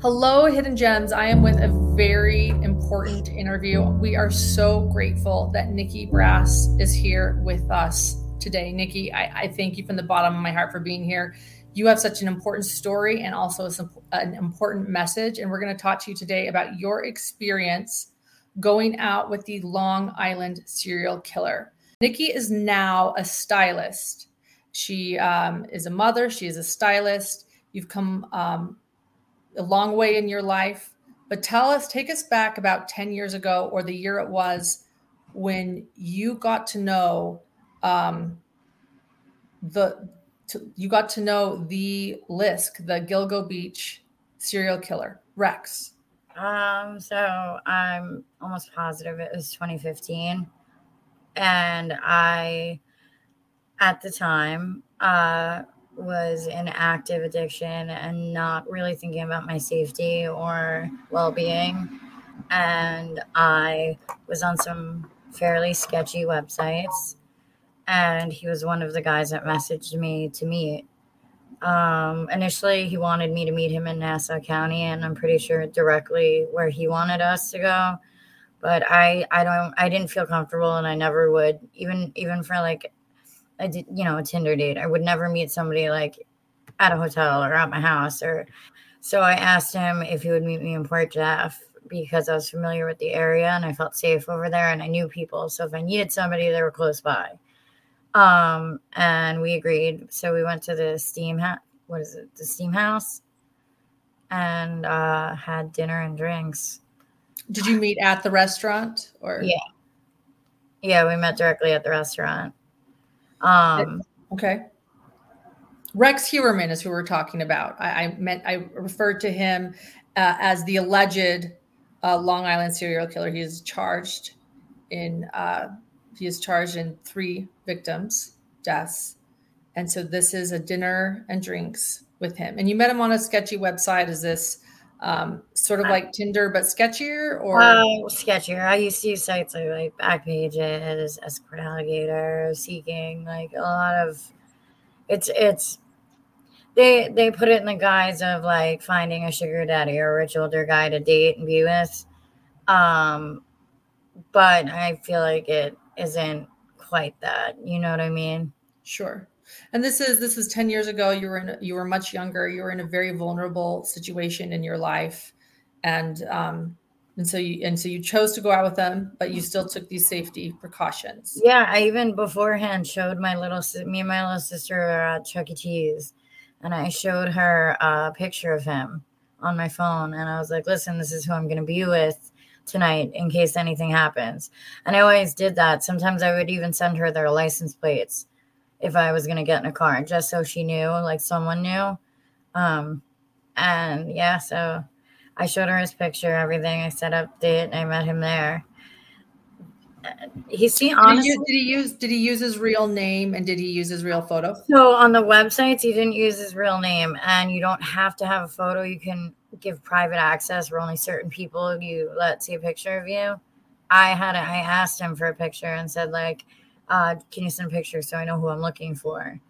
Hello, Hidden Gems. I am with a very important interview. We are so grateful that Nikki Brass is here with us today. Nikki, I, I thank you from the bottom of my heart for being here. You have such an important story and also an important message. And we're going to talk to you today about your experience going out with the Long Island serial killer. Nikki is now a stylist. She um, is a mother, she is a stylist. You've come um, a long way in your life. But tell us, take us back about 10 years ago or the year it was when you got to know um, the to, you got to know the Lisk, the Gilgo Beach serial killer, Rex. Um, so I'm almost positive it was 2015. And I at the time uh was in active addiction and not really thinking about my safety or well being. And I was on some fairly sketchy websites. And he was one of the guys that messaged me to meet. Um, initially, he wanted me to meet him in Nassau County, and I'm pretty sure directly where he wanted us to go. But I, I don't, I didn't feel comfortable, and I never would, even, even for like I did, you know, a Tinder date. I would never meet somebody like at a hotel or at my house or so I asked him if he would meet me in Port Jeff because I was familiar with the area and I felt safe over there and I knew people. So if I needed somebody, they were close by. Um, and we agreed. So we went to the steam ha- what is it? The steam house and uh had dinner and drinks. Did you meet at the restaurant or Yeah. Yeah, we met directly at the restaurant. Um, okay. Rex Heuermann is who we're talking about. I, I meant I referred to him uh, as the alleged uh, Long Island serial killer. He is charged in uh, he is charged in three victims' deaths, and so this is a dinner and drinks with him. And you met him on a sketchy website. Is this um, sort of uh, like Tinder but sketchier or uh, sketchier? I used to use sites like, like Backpages, Escort Alligator, Seeking, like a lot of it's it's they they put it in the guise of like finding a sugar daddy or a rich older guy to date and be with. Um, but I feel like it isn't quite that. You know what I mean? Sure. And this is this is 10 years ago. You were in you were much younger. You were in a very vulnerable situation in your life. And um and so you and so you chose to go out with them, but you still took these safety precautions. Yeah, I even beforehand showed my little me and my little sister at Chuck E. Cheese, and I showed her a picture of him on my phone, and I was like, "Listen, this is who I'm going to be with tonight in case anything happens." And I always did that. Sometimes I would even send her their license plates if I was gonna get in a car, just so she knew, like someone knew. Um, and yeah, so I showed her his picture, everything. I set up date, I met him there. He see honestly. Did he, did he use did he use his real name and did he use his real photo? So on the websites, he didn't use his real name, and you don't have to have a photo. You can give private access where only certain people you let see a picture of you. I had a, I asked him for a picture and said like uh, can you send a picture so I know who I'm looking for?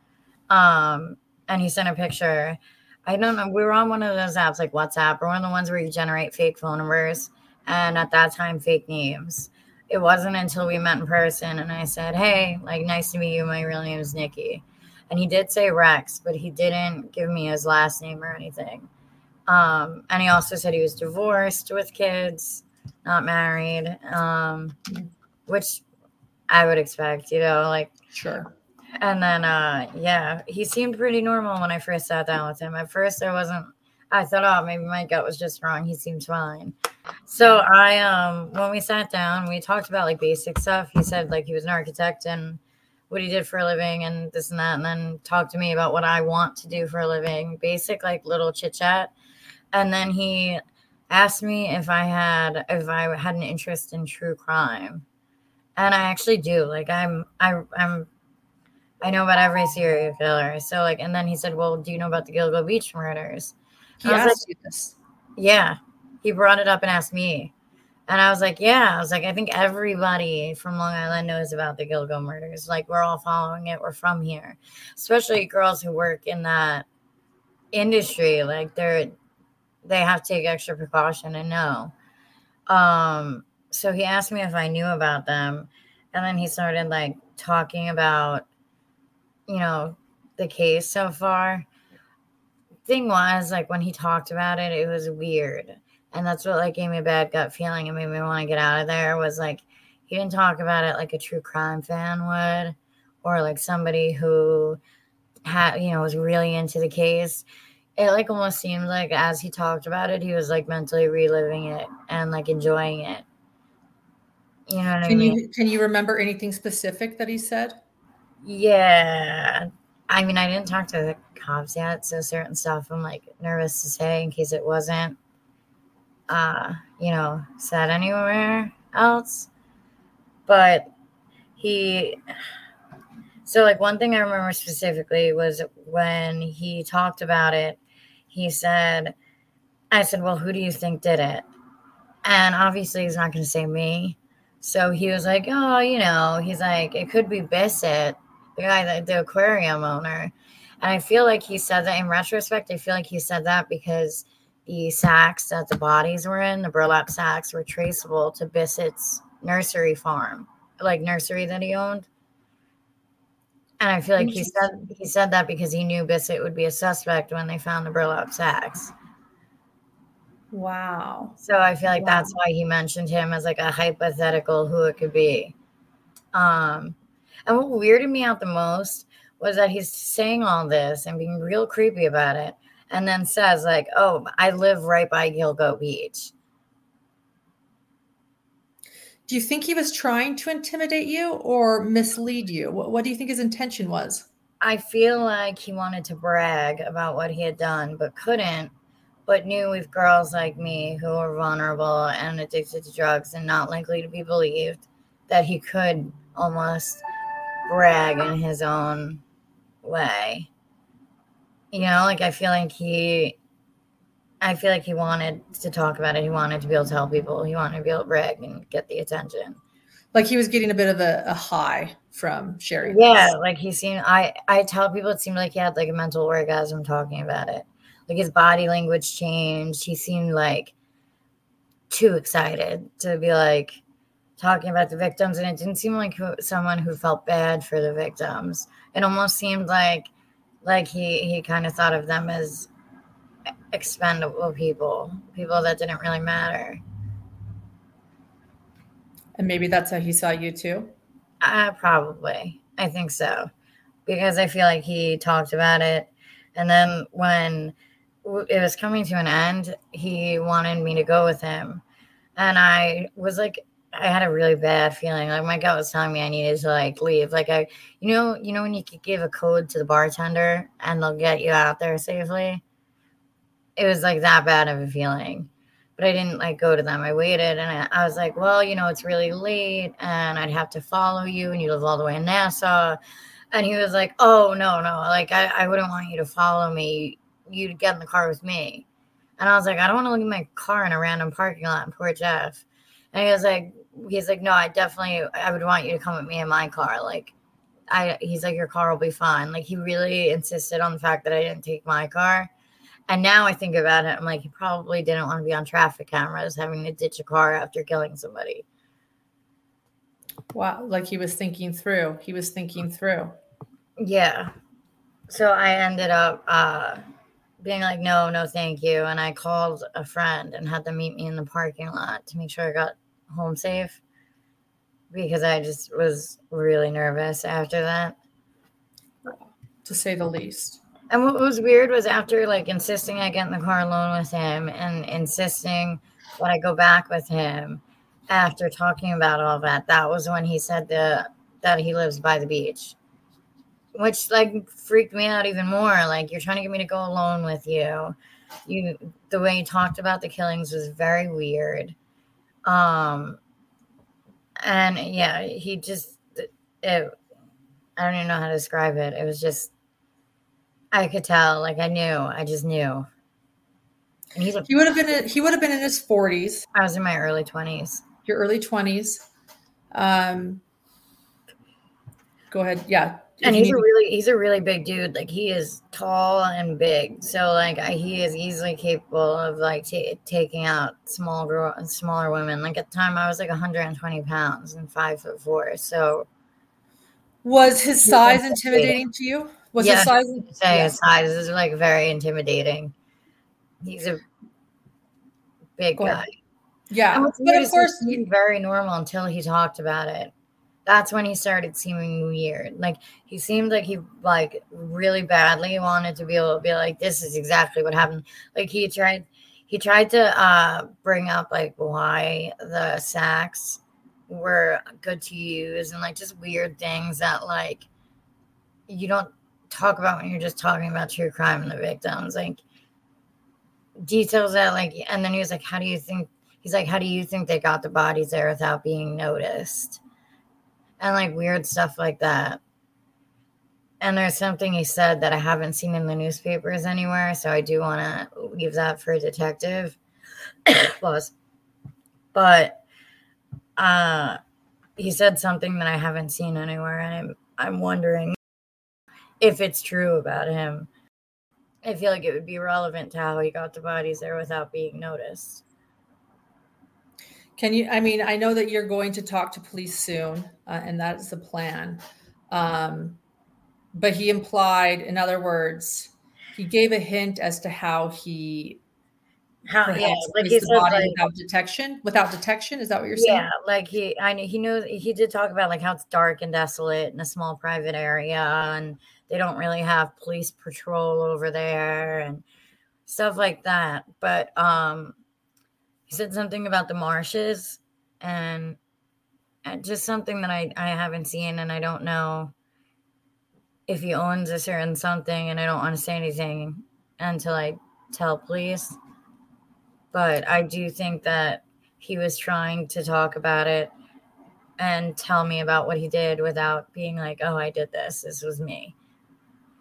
Um, and he sent a picture. I don't know. We were on one of those apps like WhatsApp or one of the ones where you generate fake phone numbers and at that time fake names. It wasn't until we met in person and I said, Hey, like nice to meet you. My real name is Nikki. And he did say Rex, but he didn't give me his last name or anything. Um, and he also said he was divorced with kids, not married. Um, which I would expect, you know, like sure. And then uh yeah, he seemed pretty normal when I first sat down with him. At first I wasn't I thought, oh, maybe my gut was just wrong. He seems fine. So I um when we sat down, we talked about like basic stuff. He said like he was an architect and what he did for a living and this and that, and then talked to me about what I want to do for a living, basic like little chit chat. And then he asked me if I had if I had an interest in true crime and I actually do. Like I'm, I, I'm, I know about every serial killer. So like, and then he said, "Well, do you know about the Gilgo Beach murders?" He asked like. Yeah, he brought it up and asked me, and I was like, "Yeah." I was like, "I think everybody from Long Island knows about the Gilgo murders. Like, we're all following it. We're from here, especially girls who work in that industry. Like, they're they have to take extra precaution and know. Um, so he asked me if I knew about them, and then he started like talking about, you know, the case so far. Thing was, like when he talked about it, it was weird, and that's what like gave me a bad gut feeling and made me want to get out of there. Was like he didn't talk about it like a true crime fan would, or like somebody who had you know was really into the case it like almost seemed like as he talked about it, he was like mentally reliving it and like enjoying it. You know what can I mean? You, can you remember anything specific that he said? Yeah. I mean, I didn't talk to the cops yet, so certain stuff I'm like nervous to say in case it wasn't uh, you know, said anywhere else. But he so like one thing I remember specifically was when he talked about it he said, I said, Well, who do you think did it? And obviously, he's not going to say me. So he was like, Oh, you know, he's like, It could be Bissett, the guy, that the aquarium owner. And I feel like he said that in retrospect, I feel like he said that because the sacks that the bodies were in, the burlap sacks, were traceable to Bissett's nursery farm, like nursery that he owned. And I feel like he said he said that because he knew Bissett would be a suspect when they found the burlap sacks. Wow. So I feel like wow. that's why he mentioned him as like a hypothetical who it could be. Um, and what weirded me out the most was that he's saying all this and being real creepy about it, and then says like, "Oh, I live right by Gilgo Beach." Do you think he was trying to intimidate you or mislead you? What, what do you think his intention was? I feel like he wanted to brag about what he had done, but couldn't, but knew with girls like me who are vulnerable and addicted to drugs and not likely to be believed that he could almost brag in his own way. You know, like I feel like he I feel like he wanted to talk about it. He wanted to be able to tell people. He wanted to be able to brag and get the attention. Like he was getting a bit of a, a high from Sherry. Yeah, like he seemed. I I tell people it seemed like he had like a mental orgasm talking about it. Like his body language changed. He seemed like too excited to be like talking about the victims, and it didn't seem like someone who felt bad for the victims. It almost seemed like like he he kind of thought of them as expendable people, people that didn't really matter. And maybe that's how he saw you too? Uh, probably. I think so. Because I feel like he talked about it. And then when it was coming to an end, he wanted me to go with him. And I was like, I had a really bad feeling. Like my gut was telling me I needed to like leave. Like I, you know, you know when you could give a code to the bartender and they'll get you out there safely it was like that bad of a feeling. But I didn't like go to them. I waited and I, I was like, well, you know, it's really late and I'd have to follow you and you live all the way in Nassau. And he was like, oh, no, no, like I, I wouldn't want you to follow me. You'd get in the car with me. And I was like, I don't want to look at my car in a random parking lot in Port Jeff. And he was like, he's like, no, I definitely, I would want you to come with me in my car. Like, I, he's like, your car will be fine. Like, he really insisted on the fact that I didn't take my car. And now I think about it, I'm like, he probably didn't want to be on traffic cameras having to ditch a car after killing somebody. Wow. Like he was thinking through. He was thinking through. Yeah. So I ended up uh, being like, no, no, thank you. And I called a friend and had them meet me in the parking lot to make sure I got home safe because I just was really nervous after that. To say the least. And what was weird was after like insisting I get in the car alone with him and insisting when I go back with him after talking about all that, that was when he said the, that he lives by the beach. Which like freaked me out even more. Like you're trying to get me to go alone with you. You the way you talked about the killings was very weird. Um and yeah, he just it I don't even know how to describe it. It was just I could tell. Like I knew. I just knew. And he's a, he would have been in, he would have been in his forties. I was in my early twenties. Your early twenties. Um, go ahead. Yeah. And he's a mm-hmm. really he's a really big dude. Like he is tall and big. So like he is easily capable of like t- taking out small girl and smaller women. Like at the time i was like 120 pounds and five foot four. So was his size intimidating. to you? Was yeah, his size say yeah. his size is like very intimidating. He's a big guy. Yeah but of course very normal until he talked about it that's when he started seeming weird. Like he seemed like he like really badly wanted to be able to be like, this is exactly what happened. Like he tried he tried to uh bring up like why the sacks were good to use and like just weird things that like you don't talk about when you're just talking about true crime and the victims. Like details that like and then he was like, How do you think he's like, How do you think they got the bodies there without being noticed? And like weird stuff like that. And there's something he said that I haven't seen in the newspapers anywhere, so I do want to leave that for a detective. Plus, but uh, he said something that I haven't seen anywhere, and I'm I'm wondering if it's true about him. I feel like it would be relevant to how he got the bodies there without being noticed. Can you? I mean, I know that you're going to talk to police soon, uh, and that's the plan. Um, but he implied, in other words, he gave a hint as to how he how yeah, like he said, like, without detection. Without detection, is that what you're saying? Yeah, like he, I know he knows he did talk about like how it's dark and desolate in a small private area, and they don't really have police patrol over there and stuff like that. But um, he said something about the marshes and uh, just something that I, I haven't seen and I don't know if he owns a certain something and I don't want to say anything until I tell police. But I do think that he was trying to talk about it and tell me about what he did without being like, oh, I did this. This was me.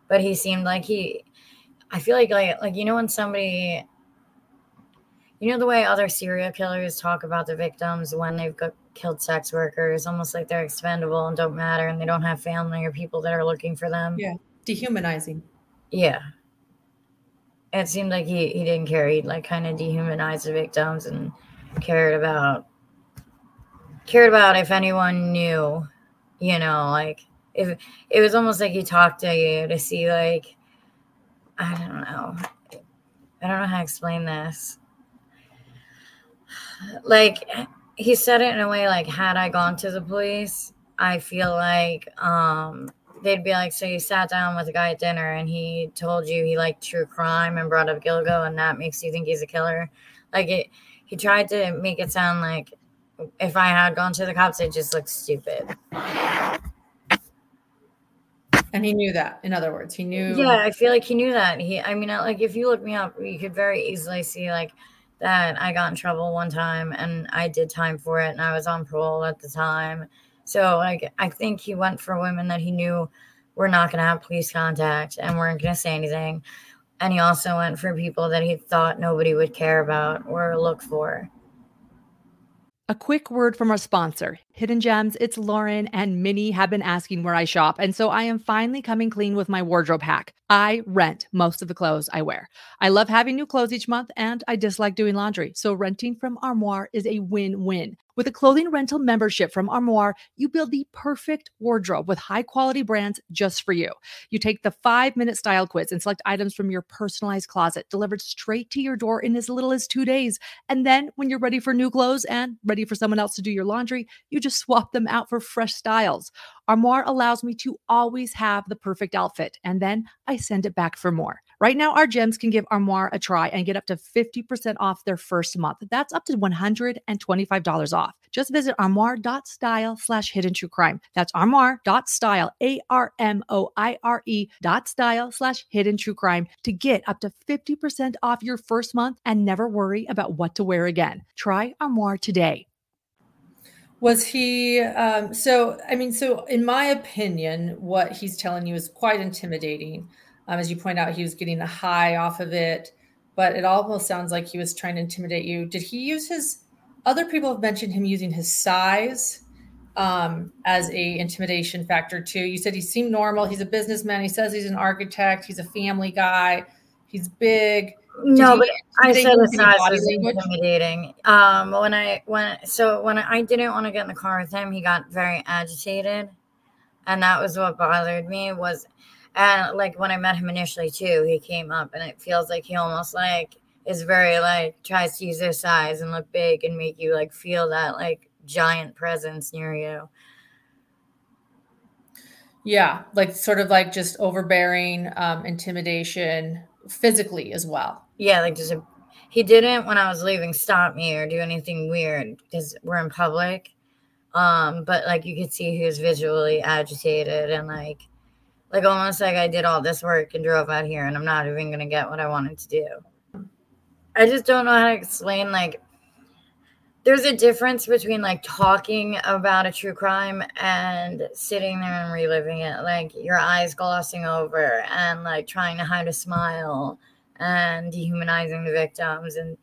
But he seemed like he I feel like like like you know when somebody you know the way other serial killers talk about the victims when they've got killed sex workers, almost like they're expendable and don't matter and they don't have family or people that are looking for them. Yeah. Dehumanizing. Yeah. It seemed like he, he didn't care. He'd like kind of dehumanized the victims and cared about cared about if anyone knew, you know, like if it was almost like he talked to you to see like I don't know. I don't know how to explain this like he said it in a way like had I gone to the police, I feel like um they'd be like, So you sat down with a guy at dinner and he told you he liked true crime and brought up Gilgo and that makes you think he's a killer. Like it he tried to make it sound like if I had gone to the cops, it just looked stupid. And he knew that. In other words, he knew. Yeah, I feel like he knew that. He, I mean, like if you look me up, you could very easily see like that I got in trouble one time and I did time for it and I was on parole at the time. So like I think he went for women that he knew were not going to have police contact and weren't going to say anything. And he also went for people that he thought nobody would care about or look for. A quick word from our sponsor, Hidden Gems. It's Lauren and Minnie have been asking where I shop. And so I am finally coming clean with my wardrobe hack. I rent most of the clothes I wear. I love having new clothes each month and I dislike doing laundry. So renting from Armoire is a win win. With a clothing rental membership from Armoire, you build the perfect wardrobe with high quality brands just for you. You take the five minute style quiz and select items from your personalized closet delivered straight to your door in as little as two days. And then when you're ready for new clothes and ready for someone else to do your laundry, you just swap them out for fresh styles. Armoire allows me to always have the perfect outfit, and then I send it back for more. Right now, our gems can give Armoire a try and get up to 50% off their first month. That's up to $125 off. Just visit armoire.style slash hidden true crime. That's armoire.style, A R M O I R E dot style slash hidden true crime to get up to 50% off your first month and never worry about what to wear again. Try Armoire today was he um, so i mean so in my opinion what he's telling you is quite intimidating um, as you point out he was getting a high off of it but it almost sounds like he was trying to intimidate you did he use his other people have mentioned him using his size um, as a intimidation factor too. You said he seemed normal. He's a businessman. He says he's an architect. He's a family guy. He's big. No, but I said it's not was intimidating. Um, when I when so when I didn't want to get in the car with him, he got very agitated, and that was what bothered me. Was and like when I met him initially too, he came up, and it feels like he almost like is very like tries to use their size and look big and make you like feel that like giant presence near you. Yeah, like sort of like just overbearing, um, intimidation physically as well. Yeah, like just a, he didn't when I was leaving stop me or do anything weird because we're in public. Um, but like you could see he was visually agitated and like like almost like I did all this work and drove out here and I'm not even gonna get what I wanted to do. I just don't know how to explain like there's a difference between like talking about a true crime and sitting there and reliving it like your eyes glossing over and like trying to hide a smile and dehumanizing the victims and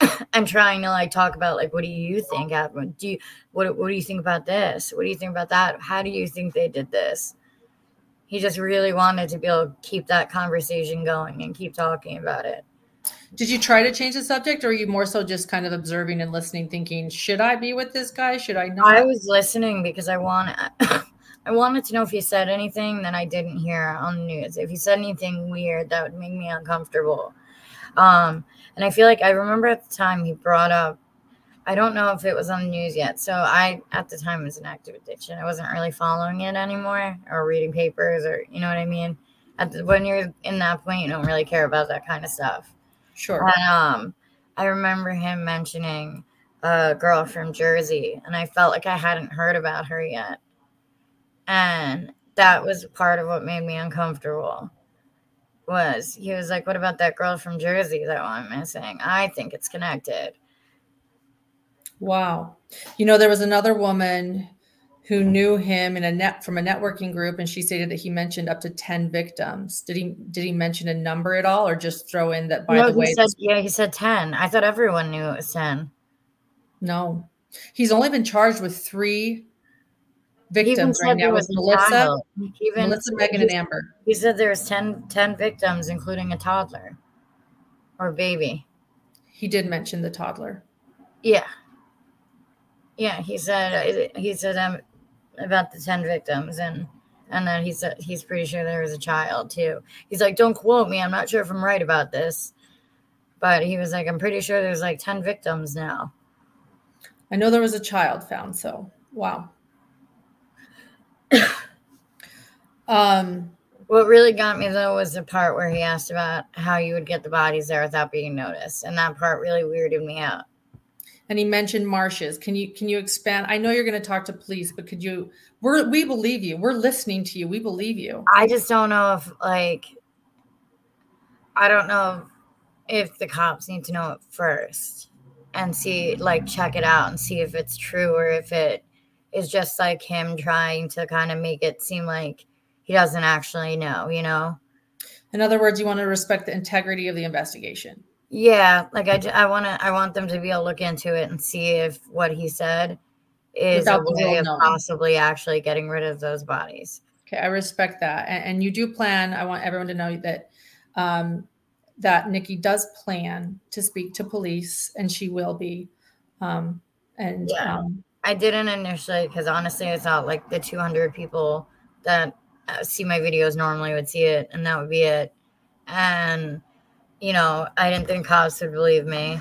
and trying to like talk about like what do you think happened? Do you what, what do you think about this? What do you think about that? How do you think they did this? He just really wanted to be able to keep that conversation going and keep talking about it. Did you try to change the subject or are you more so just kind of observing and listening thinking should i be with this guy? Should i not? I was listening because i want i wanted to know if he said anything that i didn't hear on the news. If he said anything weird that would make me uncomfortable. Um and i feel like i remember at the time he brought up i don't know if it was on the news yet. So i at the time was an active addiction. I wasn't really following it anymore or reading papers or you know what i mean? At the, when you're in that point you don't really care about that kind of stuff. Sure. And um, I remember him mentioning a girl from Jersey, and I felt like I hadn't heard about her yet. And that was part of what made me uncomfortable. Was he was like, What about that girl from Jersey that I'm missing? I think it's connected. Wow. You know, there was another woman who knew him in a net from a networking group and she stated that he mentioned up to 10 victims did he did he mention a number at all or just throw in that by no, the way said, yeah he said 10 i thought everyone knew it was 10 no he's only been charged with three victims right now with melissa even melissa megan and amber he said there's 10 10 victims including a toddler or baby he did mention the toddler yeah yeah he said he said um about the 10 victims and and then he said he's pretty sure there was a child too. He's like, don't quote me. I'm not sure if I'm right about this. But he was like, I'm pretty sure there's like 10 victims now. I know there was a child found, so wow. Um what really got me though was the part where he asked about how you would get the bodies there without being noticed. And that part really weirded me out and he mentioned marshes. Can you can you expand? I know you're going to talk to police, but could you? We're we believe you. We're listening to you. We believe you. I just don't know if like I don't know if the cops need to know it first and see like check it out and see if it's true or if it is just like him trying to kind of make it seem like he doesn't actually know, you know. In other words, you want to respect the integrity of the investigation. Yeah, like I, I want to, I want them to be able to look into it and see if what he said is Without a way of possibly actually getting rid of those bodies. Okay, I respect that, and, and, you do plan. I want everyone to know that um, that Nikki does plan to speak to police, and she will be. Um, and yeah, um, I didn't initially because honestly, I thought like the 200 people that uh, see my videos normally would see it, and that would be it. And you know, I didn't think cops would believe me,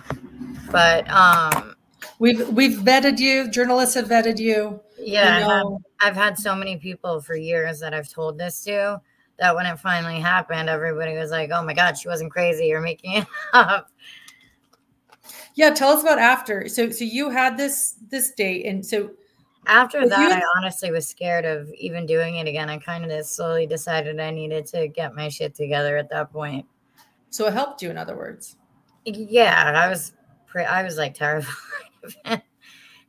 but um, we've we've vetted you. Journalists have vetted you. Yeah, you know. I've, I've had so many people for years that I've told this to that when it finally happened, everybody was like, "Oh my god, she wasn't crazy. You're making it up." Yeah, tell us about after. So, so you had this this date, and so after that, I honestly was scared of even doing it again. I kind of slowly decided I needed to get my shit together at that point. So it helped you, in other words. Yeah, I was, pre- I was like terrified.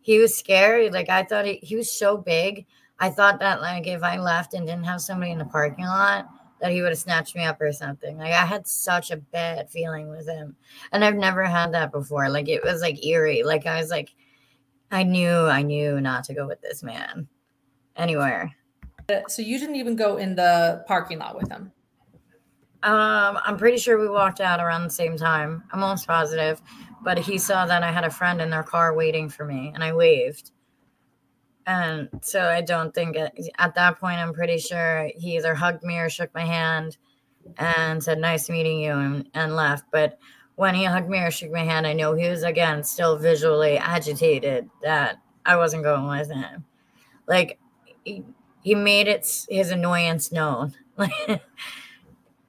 he was scary. Like I thought he, he was so big. I thought that like if I left and didn't have somebody in the parking lot, that he would have snatched me up or something. Like I had such a bad feeling with him, and I've never had that before. Like it was like eerie. Like I was like, I knew I knew not to go with this man anywhere. So you didn't even go in the parking lot with him. Um, I'm pretty sure we walked out around the same time. I'm almost positive, but he saw that I had a friend in their car waiting for me, and I waved. And so I don't think it, at that point, I'm pretty sure he either hugged me or shook my hand and said, Nice meeting you, and, and left. But when he hugged me or shook my hand, I know he was again still visually agitated that I wasn't going with him. Like, he, he made it his annoyance known.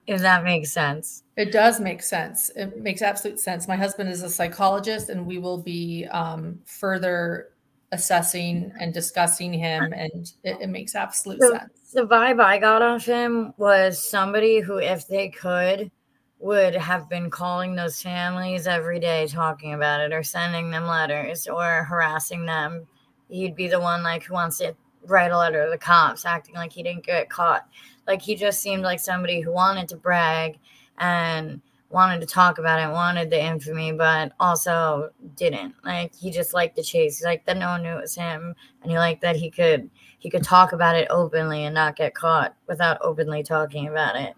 if that makes sense. It does make sense. It makes absolute sense. My husband is a psychologist, and we will be um, further assessing and discussing him, and it, it makes absolute the, sense. The vibe I got off him was somebody who, if they could, would have been calling those families every day talking about it or sending them letters or harassing them. He'd be the one like who wants to write a letter to the cops, acting like he didn't get caught. Like he just seemed like somebody who wanted to brag and wanted to talk about it, wanted the infamy, but also didn't. Like he just liked the chase. He liked that no one knew it was him, and he liked that he could he could talk about it openly and not get caught without openly talking about it.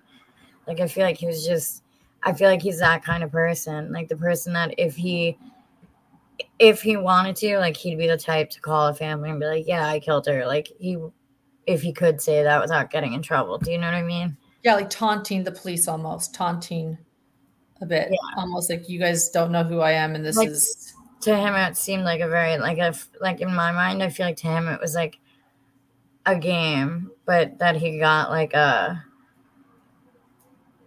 Like I feel like he was just I feel like he's that kind of person. Like the person that if he if he wanted to, like he'd be the type to call a family and be like, "Yeah, I killed her." Like he, if he could say that without getting in trouble. Do you know what I mean? Yeah, like taunting the police, almost taunting a bit, yeah. almost like you guys don't know who I am, and this like, is. To him, it seemed like a very like a like in my mind. I feel like to him it was like a game, but that he got like a,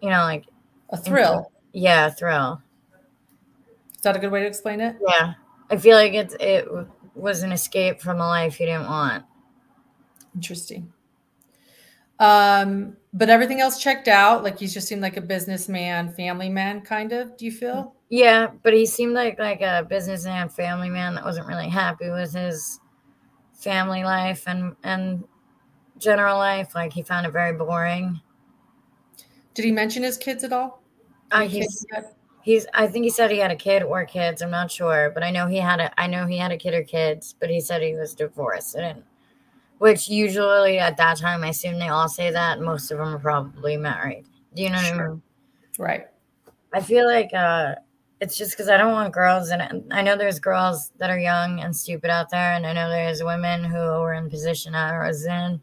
you know, like a thrill. Yeah, a thrill. Is that a good way to explain it? Yeah. I feel like it it was an escape from a life he didn't want. Interesting. Um, but everything else checked out. Like he's just seemed like a businessman, family man, kind of. Do you feel? Yeah, but he seemed like like a businessman, family man that wasn't really happy with his family life and and general life. Like he found it very boring. Did he mention his kids at all? Uh, he's He's I think he said he had a kid or kids. I'm not sure, but I know he had a I know he had a kid or kids, but he said he was divorced. And which usually at that time I assume they all say that. Most of them are probably married. Do you know sure. what I mean? Right. I feel like uh it's just because I don't want girls, and I know there's girls that are young and stupid out there, and I know there's women who are in position I was in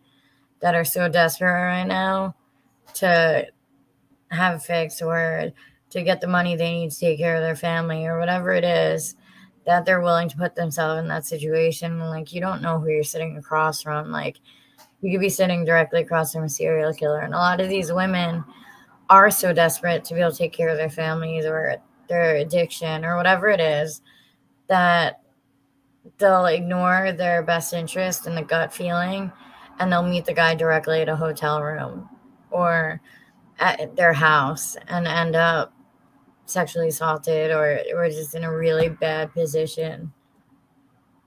that are so desperate right now to have a fix or to get the money they need to take care of their family or whatever it is that they're willing to put themselves in that situation. like you don't know who you're sitting across from. Like you could be sitting directly across from a serial killer. And a lot of these women are so desperate to be able to take care of their families or their addiction or whatever it is that they'll ignore their best interest and the gut feeling and they'll meet the guy directly at a hotel room or at their house and end up sexually assaulted or or just in a really bad position.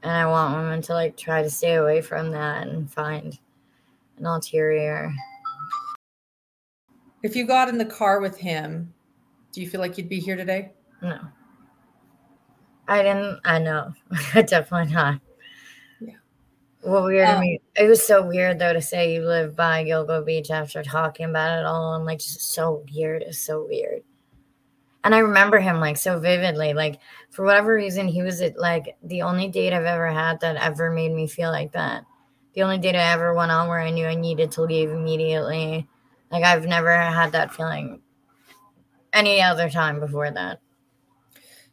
And I want women to like try to stay away from that and find an ulterior. If you got in the car with him, do you feel like you'd be here today? No. I didn't I know. Definitely not. Yeah. Well, weird um, to me. It was so weird though to say you live by Gilgo Beach after talking about it all and like just so weird. It's so weird and I remember him like so vividly. Like for whatever reason, he was like the only date I've ever had that ever made me feel like that. The only date I ever went on where I knew I needed to leave immediately. Like I've never had that feeling any other time before that.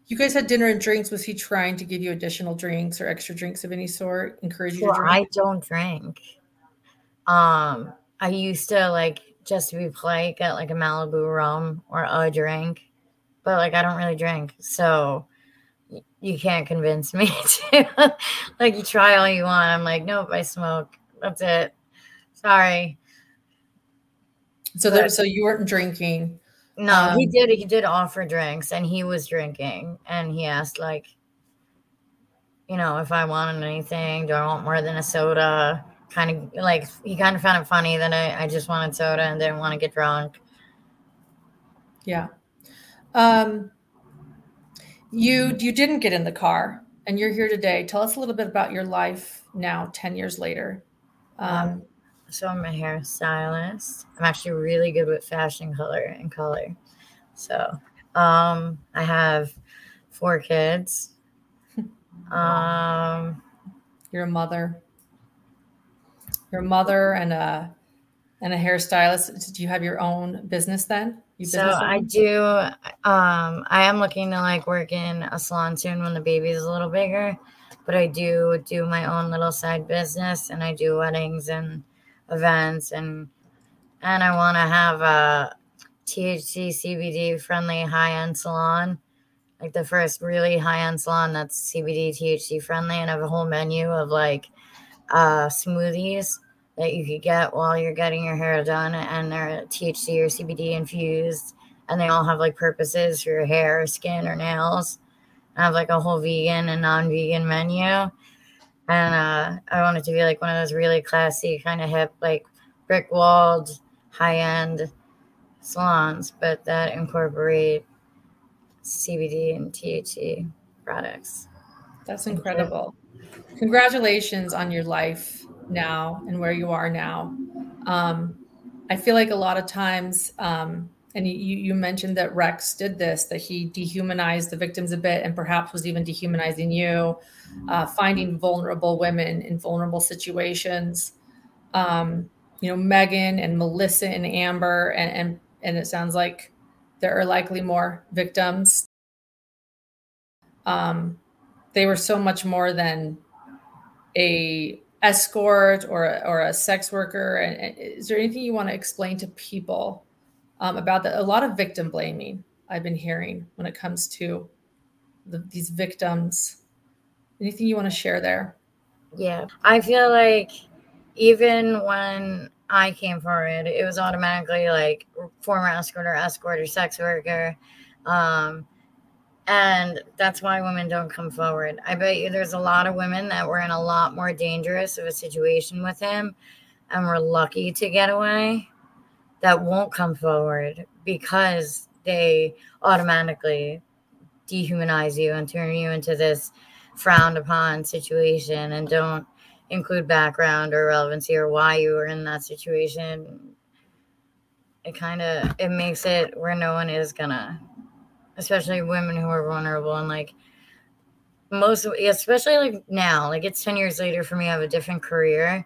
You guys had dinner and drinks. Was he trying to give you additional drinks or extra drinks of any sort? Encourage you well, to drink? I don't drink. Um, I used to like just to be polite, get like a Malibu rum or a drink but like I don't really drink, so you can't convince me to. like you try all you want. I'm like, nope, I smoke. That's it. Sorry. So there, so you weren't drinking. No, um, he did. He did offer drinks, and he was drinking, and he asked like, you know, if I wanted anything. Do I want more than a soda? Kind of like he kind of found it funny that I, I just wanted soda and didn't want to get drunk. Yeah. Um, you you didn't get in the car and you're here today. Tell us a little bit about your life now, 10 years later. Um, so I'm a hairstylist. I'm actually really good with fashion color and color. So um, I have four kids. Um, you're a mother. You're a mother and a and a hairstylist. Do you have your own business then? So I do. Um, I am looking to like work in a salon soon when the baby's a little bigger, but I do do my own little side business and I do weddings and events and and I want to have a THC CBD friendly high end salon, like the first really high end salon that's CBD THC friendly, and have a whole menu of like uh, smoothies that you could get while you're getting your hair done, and they're THC or CBD infused, and they all have like purposes for your hair, skin, or nails. I have like a whole vegan and non-vegan menu, and uh, I want it to be like one of those really classy, kind of hip, like brick walled, high end salons, but that incorporate CBD and THC products. That's incredible. Congratulations on your life now and where you are now. Um, I feel like a lot of times, um, and you, you mentioned that Rex did this, that he dehumanized the victims a bit and perhaps was even dehumanizing you, uh, finding vulnerable women in vulnerable situations. Um, you know, Megan and Melissa and Amber and, and and it sounds like there are likely more victims. Um, they were so much more than a escort or or a sex worker. And, is there anything you want to explain to people um, about that? A lot of victim blaming I've been hearing when it comes to the, these victims. Anything you want to share there? Yeah, I feel like even when I came forward, it was automatically like former escort or escort or sex worker. Um, and that's why women don't come forward. I bet you there's a lot of women that were in a lot more dangerous of a situation with him and were lucky to get away that won't come forward because they automatically dehumanize you and turn you into this frowned upon situation and don't include background or relevancy or why you were in that situation it kind of it makes it where no one is gonna especially women who are vulnerable and like most especially like now like it's 10 years later for me i have a different career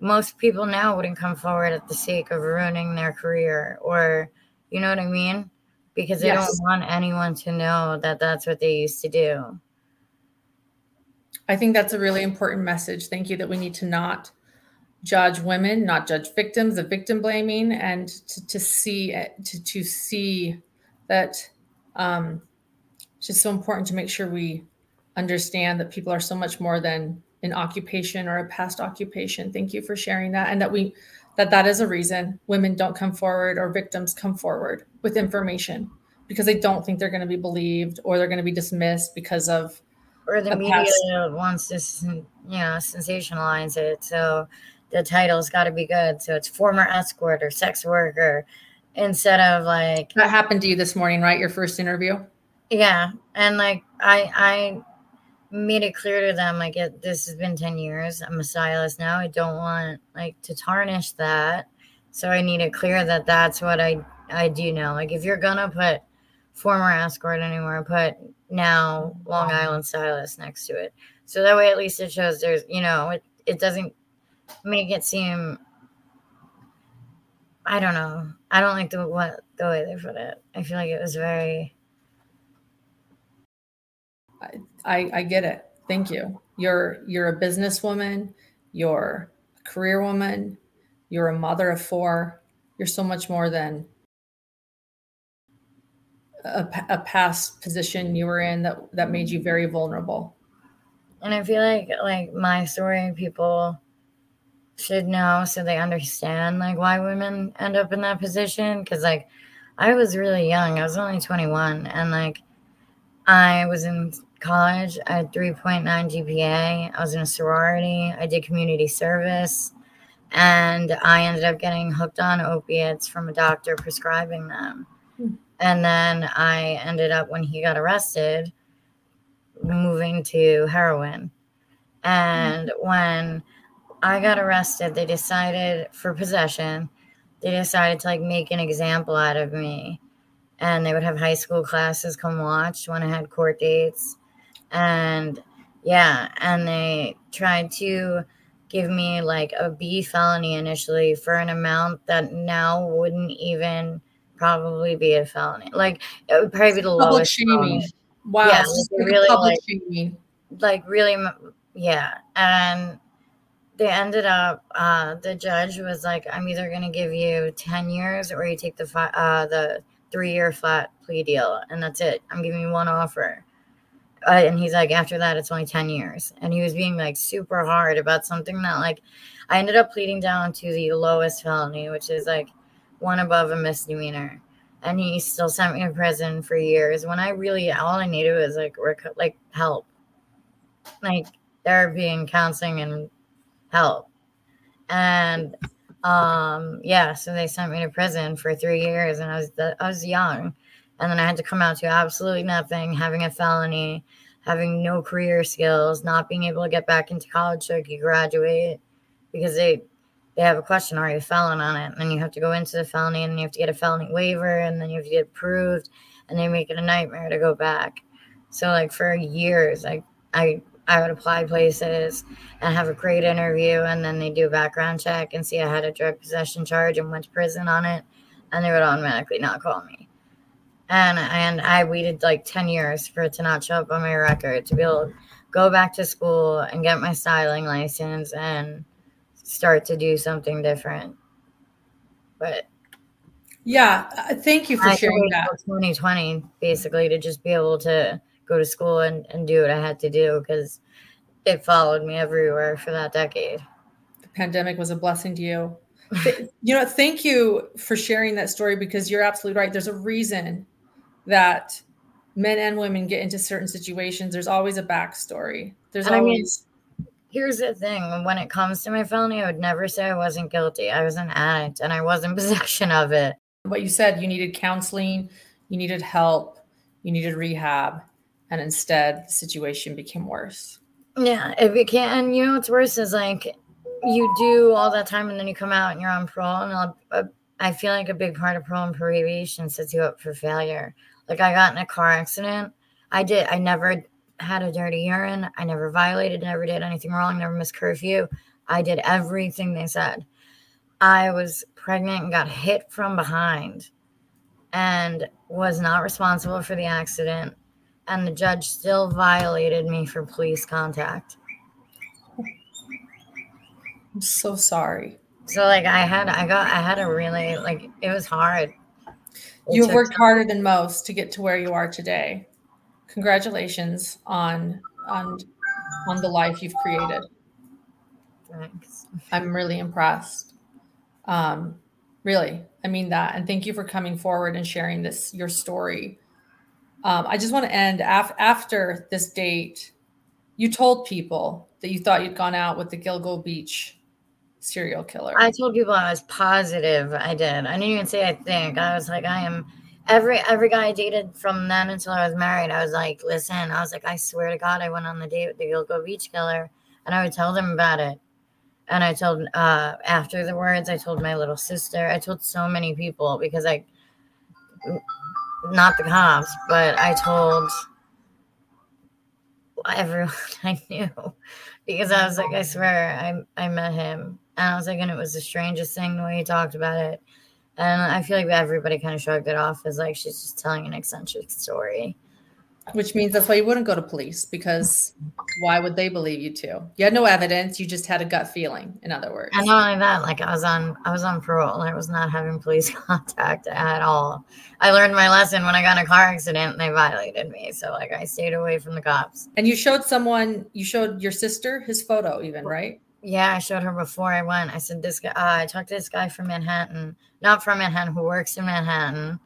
most people now wouldn't come forward at the sake of ruining their career or you know what i mean because they yes. don't want anyone to know that that's what they used to do I think that's a really important message. Thank you that we need to not judge women, not judge victims of victim blaming, and to, to see to, to see that um, it's just so important to make sure we understand that people are so much more than an occupation or a past occupation. Thank you for sharing that, and that we that that is a reason women don't come forward or victims come forward with information because they don't think they're going to be believed or they're going to be dismissed because of or the media past. wants to you know sensationalize it so the title's got to be good so it's former escort or sex worker instead of like that happened to you this morning right? Your first interview? Yeah and like i i made it clear to them like it, this has been 10 years. I'm a stylist now. I don't want like to tarnish that. So i need it clear that that's what i i do know. Like if you're gonna put former escort anywhere put now Long Island stylist next to it. So that way, at least it shows there's, you know, it, it doesn't make it seem. I don't know. I don't like the what the way they put it. I feel like it was very. I I get it. Thank you. You're you're a businesswoman. You're a career woman. You're a mother of four. You're so much more than a, a past position you were in that that made you very vulnerable and i feel like like my story people should know so they understand like why women end up in that position. Because like i was really young. I was only 21 and like i was in college. I had 3.9 gpa i was in a sorority. I did community service and i ended up getting hooked on opiates from a doctor prescribing them. Hmm. And then I ended up, when he got arrested, moving to heroin. Hmm. And when I got arrested, they decided for possession, they decided to like make an example out of me. And they would have high school classes come watch when I had court dates. And yeah, and they tried to give me like a B felony initially for an amount that now wouldn't even probably be a felony. Like it would probably be the Public lowest. shaming. felony. Wow. Yeah, like, like really, public like- shaming. like really yeah and they ended up uh the judge was like i'm either going to give you 10 years or you take the fi- uh the three year flat plea deal and that's it. I'm giving you one offer. Uh, and he's like after that it's only 10 years. And he was being like super hard about something that like i ended up pleading down to the lowest felony which is like one above a misdemeanor. And he still sent me to prison for years. When i really all i needed was like rec- like help. Like therapy and counseling and help. And um yeah, so they sent me to prison for 3 years and I was I was young. And then I had to come out to absolutely nothing, having a felony, having no career skills, not being able to get back into college so I could graduate because they they have a question, are you a felon on it? And then you have to go into the felony and you have to get a felony waiver and then you have to get approved and they make it a nightmare to go back. So like for years, I I I would apply places and have a great interview, and then they do a background check and see I had a drug possession charge and went to prison on it, and they would automatically not call me. And and I waited like ten years for it to not show up on my record to be able to go back to school and get my styling license and start to do something different. But Yeah. uh, Thank you for I sharing that. 2020 basically to just be able to go to school and, and do what I had to do because it followed me everywhere for that decade. The pandemic was a blessing to you. You know, thank you for sharing that story because you're absolutely right. There's a reason that men and women get into certain situations. There's always a backstory. There's And I mean- Here's the thing when it comes to my felony, I would never say I wasn't guilty. I was an addict and I was in possession of it. what you said. You needed counseling, you needed help, you needed rehab, and instead the situation became worse. Yeah, if you can't, and you know what's worse is like you do all that time and then you come out and you're on parole. And I'll, uh, I feel like a big part of parole and probation sets you up for failure. Like I got in a car accident. I did. I never had a dirty urine. I never violated, never did anything wrong, never missed curfew. I did everything they said. I was pregnant and got hit from behind and was not responsible for the accident. And the judge still violated me for police contact. I'm so sorry. So like I had I got I had a really like it was hard. It You've took- worked harder than most to get to where you are today. Congratulations on on on the life you've created. Thanks. I'm really impressed. Um, really, I mean that, and thank you for coming forward and sharing this your story. Um, I just want to end af- after this date. You told people that you thought you'd gone out with the Gilgo Beach serial killer. I told people I was positive I did. I didn't even say I think. I was like, I am every every guy I dated from then until I was married. I was like, listen, I was like, I swear to God, I went on the date with the Gilgo Beach killer, and I would tell them about it. And I told uh after the words, I told my little sister. I told so many people because I, not the cops, but I told everyone I knew. Because I was like, I swear, I I met him, and I was like, and it was the strangest thing the way he talked about it, and I feel like everybody kind of shrugged it off as like she's just telling an eccentric story. Which means that's why you wouldn't go to police because why would they believe you too? You had no evidence. You just had a gut feeling. In other words, And not only that, like I was on I was on parole. I was not having police contact at all. I learned my lesson when I got in a car accident and they violated me. So like I stayed away from the cops. and you showed someone. You showed your sister his photo, even right? Yeah, I showed her before I went. I said, "This guy." Uh, I talked to this guy from Manhattan, not from Manhattan, who works in Manhattan,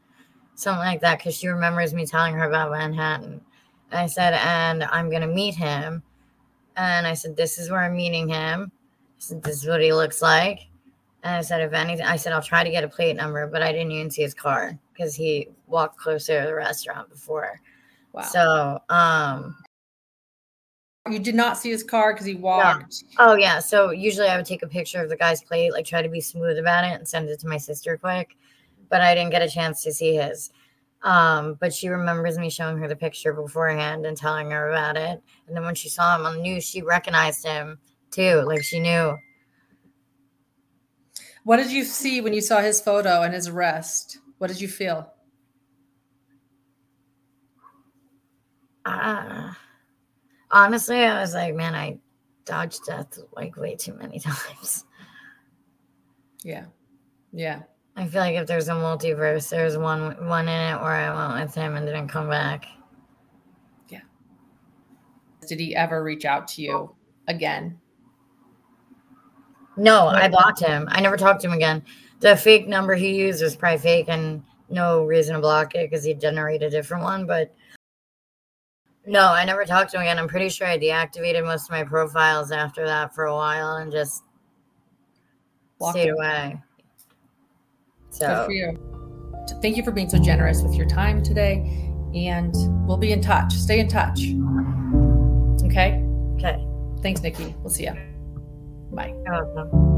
something like that, because she remembers me telling her about Manhattan. And I said, "And I'm gonna meet him," and I said, "This is where I'm meeting him." I said, "This is what he looks like," and I said, "If anything," I said, "I'll try to get a plate number," but I didn't even see his car because he walked closer to the restaurant before. Wow. So, um, You did not see his car because he walked. Oh yeah. So usually I would take a picture of the guy's plate, like try to be smooth about it and send it to my sister quick. But I didn't get a chance to see his. Um, but she remembers me showing her the picture beforehand and telling her about it. And then when she saw him on the news, she recognized him too. Like she knew. What did you see when you saw his photo and his arrest? What did you feel? Uh, honestly, I was like, man, I dodged death like way too many times. Yeah. Yeah. I feel like if there's a multiverse, there's one one in it where I went with him and didn't come back. Yeah. Did he ever reach out to you again? No, I blocked him. I never talked to him again. The fake number he used was probably fake and no reason to block it because he generated a different one. But no, I never talked to him again. I'm pretty sure I deactivated most of my profiles after that for a while and just Block stayed away. So Good for you. Thank you for being so generous with your time today. And we'll be in touch. Stay in touch. Okay. Okay. Thanks, Nikki. We'll see you. Bye. Oh, Welcome.